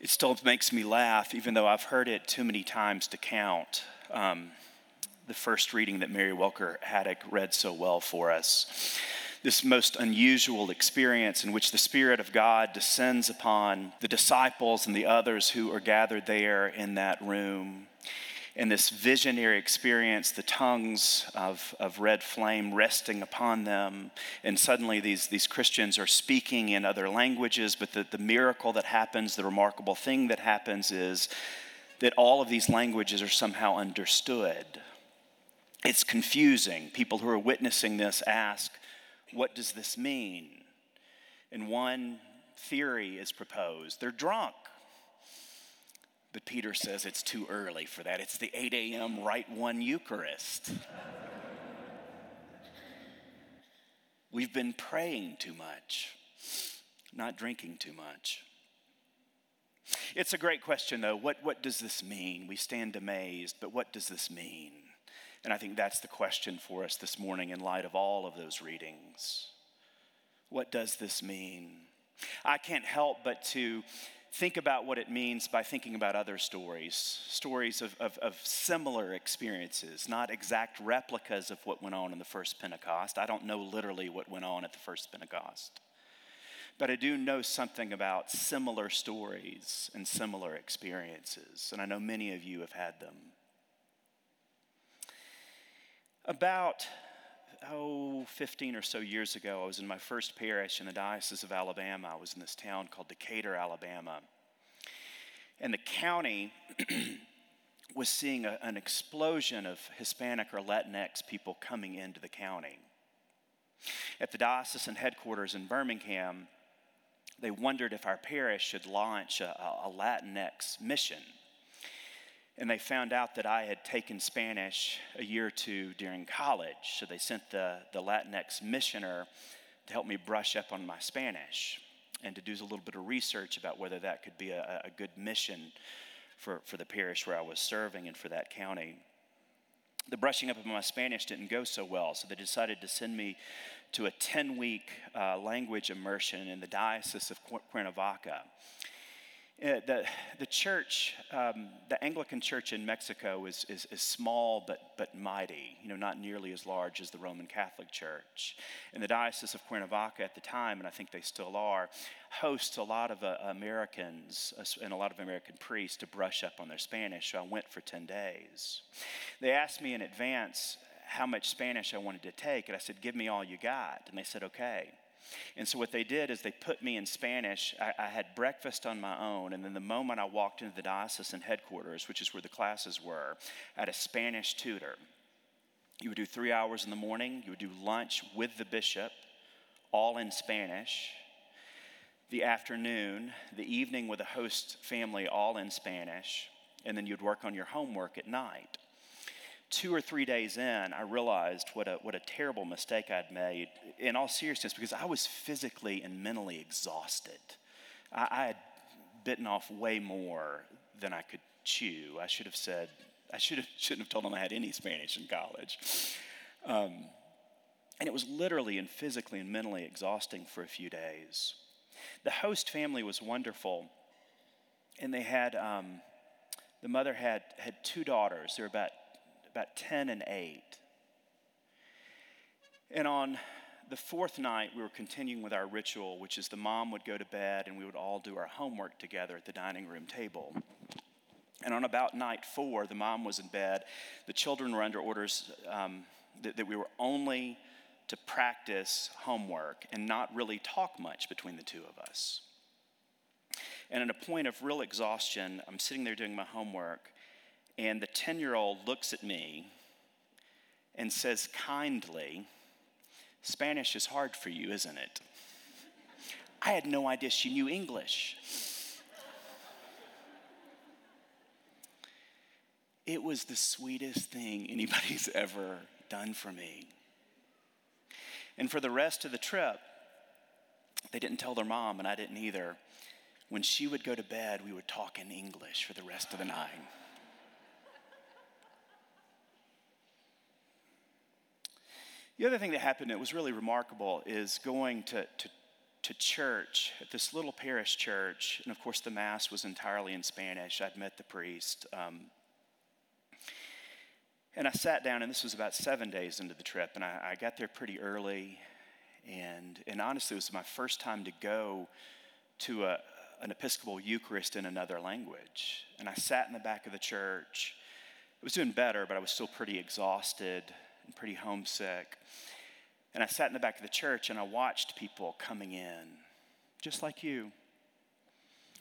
It still makes me laugh, even though I've heard it too many times to count. Um, the first reading that Mary Welker Haddock read so well for us. This most unusual experience in which the Spirit of God descends upon the disciples and the others who are gathered there in that room in this visionary experience, the tongues of, of red flame resting upon them. And suddenly these, these Christians are speaking in other languages, but the, the miracle that happens, the remarkable thing that happens is that all of these languages are somehow understood. It's confusing. People who are witnessing this ask, What does this mean? And one theory is proposed they're drunk. But Peter says it's too early for that. It's the 8 a.m. Rite One Eucharist. We've been praying too much, not drinking too much. It's a great question, though. What, what does this mean? We stand amazed, but what does this mean? And I think that's the question for us this morning in light of all of those readings. What does this mean? I can't help but to think about what it means by thinking about other stories, stories of, of, of, similar experiences, not exact replicas of what went on in the first Pentecost. I don't know literally what went on at the first Pentecost. But I do know something about similar stories and similar experiences, and I know many of you have had them. About oh, 15 or so years ago, I was in my first parish in the Diocese of Alabama. I was in this town called Decatur, Alabama. And the county was seeing a, an explosion of Hispanic or Latinx people coming into the county. At the diocesan headquarters in Birmingham, they wondered if our parish should launch a, a Latinx mission and they found out that I had taken Spanish a year or two during college. So they sent the, the Latinx missioner to help me brush up on my Spanish and to do a little bit of research about whether that could be a, a good mission for, for the parish where I was serving and for that county. The brushing up of my Spanish didn't go so well, so they decided to send me to a 10 week uh, language immersion in the Diocese of Cuernavaca. The, the church, um, the Anglican church in Mexico is, is, is, small but, but mighty, you know, not nearly as large as the Roman Catholic Church. And the Diocese of Cuernavaca at the time, and I think they still are, hosts a lot of uh, Americans uh, and a lot of American priests to brush up on their Spanish. So I went for 10 days. They asked me in advance how much Spanish I wanted to take, and I said, Give me all you got. And they said, Okay. And so what they did is they put me in Spanish. I, I, had breakfast on my own, and then the moment I walked into the diocesan headquarters, which is where the classes were, I had a Spanish tutor. You would do three hours in the morning. You would do lunch with the bishop, all in Spanish. The afternoon, the evening with a host family, all in Spanish. And then you'd work on your homework at night two or three days in, I realized what a, what a terrible mistake I'd made, in all seriousness, because I was physically and mentally exhausted. I, I had bitten off way more than I could chew. I should have said, I should have, shouldn't have told them I had any Spanish in college. Um, and it was literally and physically and mentally exhausting for a few days. The host family was wonderful, and they had, um, the mother had, had two daughters. They were about about 10 and 8. And on the fourth night, we were continuing with our ritual, which is the mom would go to bed and we would all do our homework together at the dining room table. And on about night four, the mom was in bed. The children were under orders um, that, that we were only to practice homework and not really talk much between the two of us. And at a point of real exhaustion, I'm sitting there doing my homework, and the 10 year old looks at me and says kindly, Spanish is hard for you, isn't it? I had no idea she knew English. It was the sweetest thing anybody's ever done for me. And for the rest of the trip, they didn't tell their mom, and I didn't either. When she would go to bed, we would talk in English for the rest of the night. The other thing that happened that was really remarkable is going to, to, to church at this little parish church, and of course, the Mass was entirely in Spanish. I'd met the priest. Um, and I sat down, and this was about seven days into the trip, and I, I got there pretty early. And, and honestly, it was my first time to go to a, an Episcopal Eucharist in another language. And I sat in the back of the church. I was doing better, but I was still pretty exhausted and pretty homesick. And I sat in the back of the church and I watched people coming in, just like you.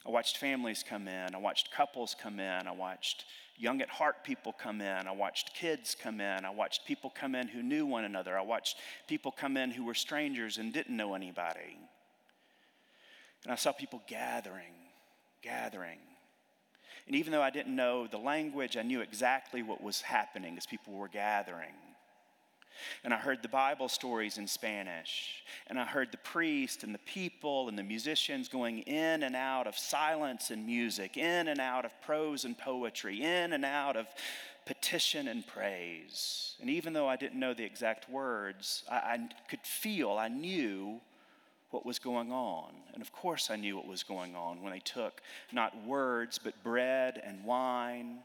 I watched families come in. I watched couples come in. I watched young at heart people come in. I watched kids come in. I watched people come in who knew one another. I watched people come in who were strangers and didn't know anybody. And I saw people gathering, gathering. And even though I didn't know the language, I knew exactly what was happening as people were gathering. And I heard the Bible stories in Spanish. And I heard the priest and the people and the musicians going in and out of silence and music, in and out of prose and poetry, in and out of petition and praise. And even though I didn't know the exact words, I, I could feel, I knew what was going on. And of course, I knew what was going on when they took not words, but bread and wine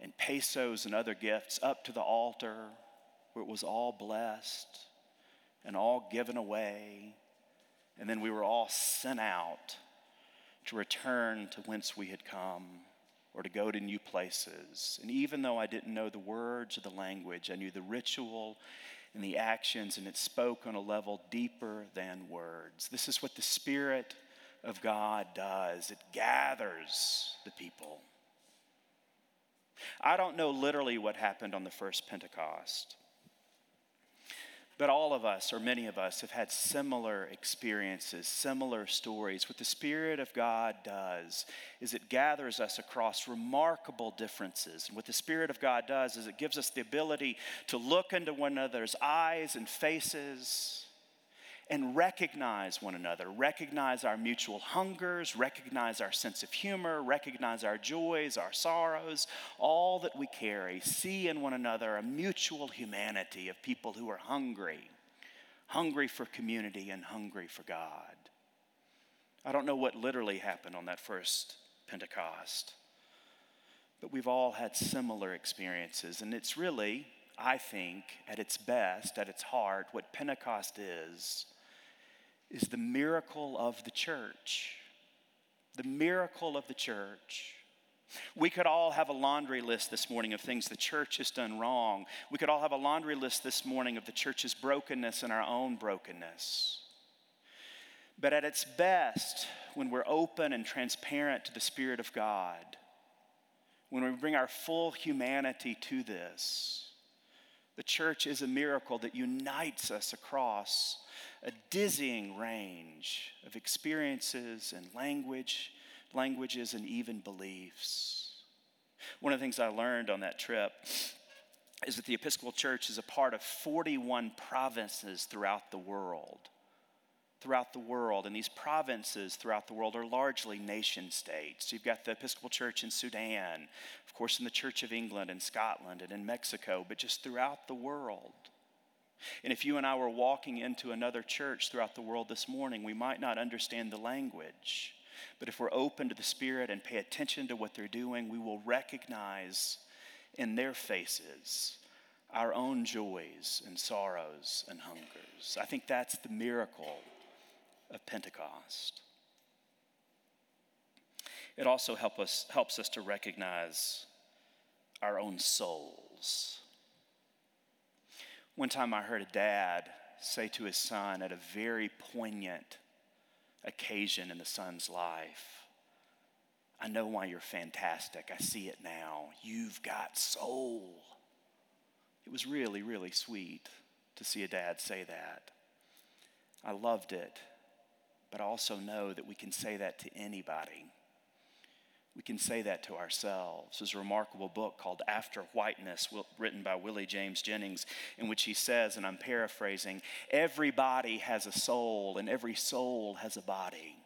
and pesos and other gifts up to the altar where it was all blessed and all given away. And then we were all sent out to return to whence we had come or to go to new places. And even though I didn't know the words or the language, I knew the ritual and the actions, and it spoke on a level deeper than words. This is what the Spirit of God does it gathers the people. I don't know literally what happened on the first Pentecost. But all of us, or many of us, have had similar experiences, similar stories. What the Spirit of God does is it gathers us across remarkable differences. And what the Spirit of God does is it gives us the ability to look into one another's eyes and faces and recognize one another, recognize our mutual hungers, recognize our sense of humor, recognize our joys, our sorrows, all that we carry, see in one another a mutual humanity of people who are hungry, hungry for community and hungry for God. I don't know what literally happened on that first Pentecost, but we've all had similar experiences, and it's really, I think, at its best, at its heart, what Pentecost is is the miracle of the church. The miracle of the church. We could all have a laundry list this morning of things the church has done wrong. We could all have a laundry list this morning of the church's brokenness and our own brokenness. But at its best, when we're open and transparent to the Spirit of God, when we bring our full humanity to this, the church is a miracle that unites us across a dizzying range of experiences and language, languages and even beliefs. One of the things I learned on that trip is that the Episcopal Church is a part of 41 provinces throughout the world. Throughout the world, and these provinces throughout the world are largely nation states. You've got the Episcopal Church in Sudan, of course, in the Church of England and Scotland and in Mexico, but just throughout the world. And if you and I were walking into another church throughout the world this morning, we might not understand the language. But if we're open to the Spirit and pay attention to what they're doing, we will recognize in their faces our own joys and sorrows and hungers. I think that's the miracle of Pentecost. It also help us, helps us to recognize our own souls. One time I heard a dad say to his son at a very poignant occasion in the son's life, I know why you're fantastic. I see it now. You've got soul. It was really, really sweet to see a dad say that. I loved it, but also know that we can say that to anybody. We can say that to ourselves. There's a remarkable book called After Whiteness, written by Willie James Jennings, in which he says, and I'm paraphrasing, everybody has a soul, and every soul has a body.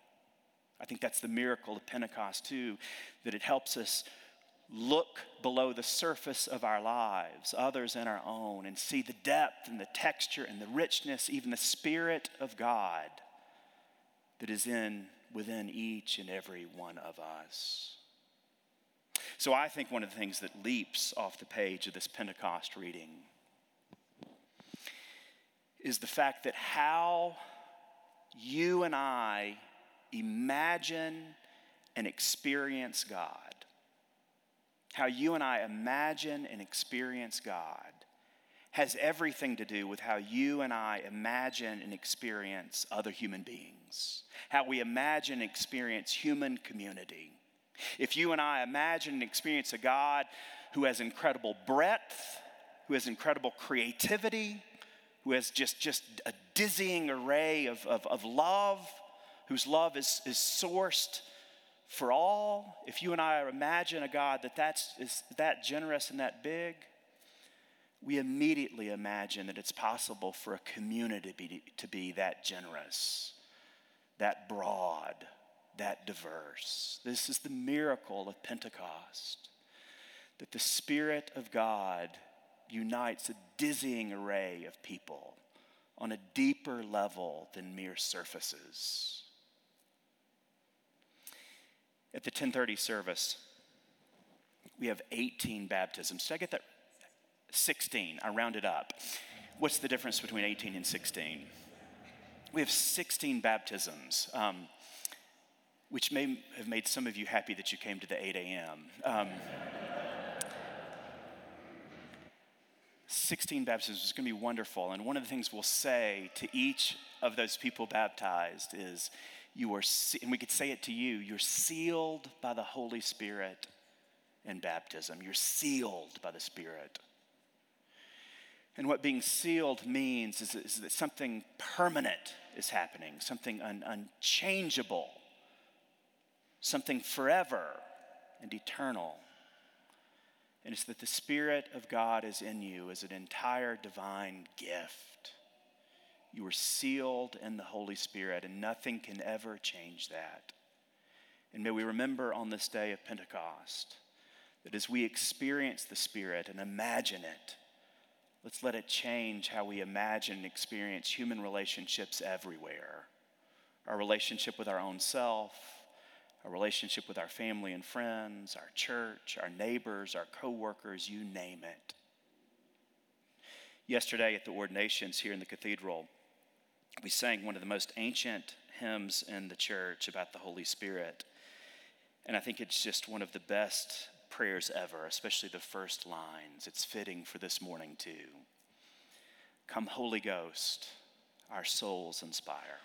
I think that's the miracle of Pentecost, too, that it helps us look below the surface of our lives, others and our own, and see the depth and the texture and the richness, even the Spirit of God that is in within each and every one of us. So I think one of the things that leaps off the page of this Pentecost reading is the fact that how you and I imagine and experience God, how you and I imagine and experience God, has everything to do with how you and I imagine and experience other human beings, how we imagine and experience human community. If you and I imagine and experience a God who has incredible breadth, who has incredible creativity, who has just, just a dizzying array of, of, of love, whose love is, is sourced for all, if you and I imagine a God that that's, is that generous and that big, we immediately imagine that it's possible for a community to be, to be that generous, that broad, that diverse. This is the miracle of Pentecost that the Spirit of God unites a dizzying array of people on a deeper level than mere surfaces. At the 1030 service, we have 18 baptisms. Did I get that? 16. I rounded up. What's the difference between 18 and 16? We have 16 baptisms, um, which may have made some of you happy that you came to the 8 a.m. Um, 16 baptisms is going to be wonderful. And one of the things we'll say to each of those people baptized is, you are, and we could say it to you, you're sealed by the Holy Spirit in baptism. You're sealed by the Spirit. And what being sealed means is, is that something permanent is happening, something un, unchangeable, something forever and eternal. And it's that the Spirit of God is in you as an entire divine gift. You are sealed in the Holy Spirit, and nothing can ever change that. And may we remember on this day of Pentecost that as we experience the Spirit and imagine it, let's let it change how we imagine and experience human relationships everywhere. Our relationship with our own self, our relationship with our family and friends, our church, our neighbors, our coworkers, you name it. Yesterday at the ordinations here in the cathedral, we sang one of the most ancient hymns in the church about the Holy Spirit. And I think it's just one of the best prayers ever, especially the first lines. It's fitting for this morning, too. Come, Holy Ghost, our souls inspire.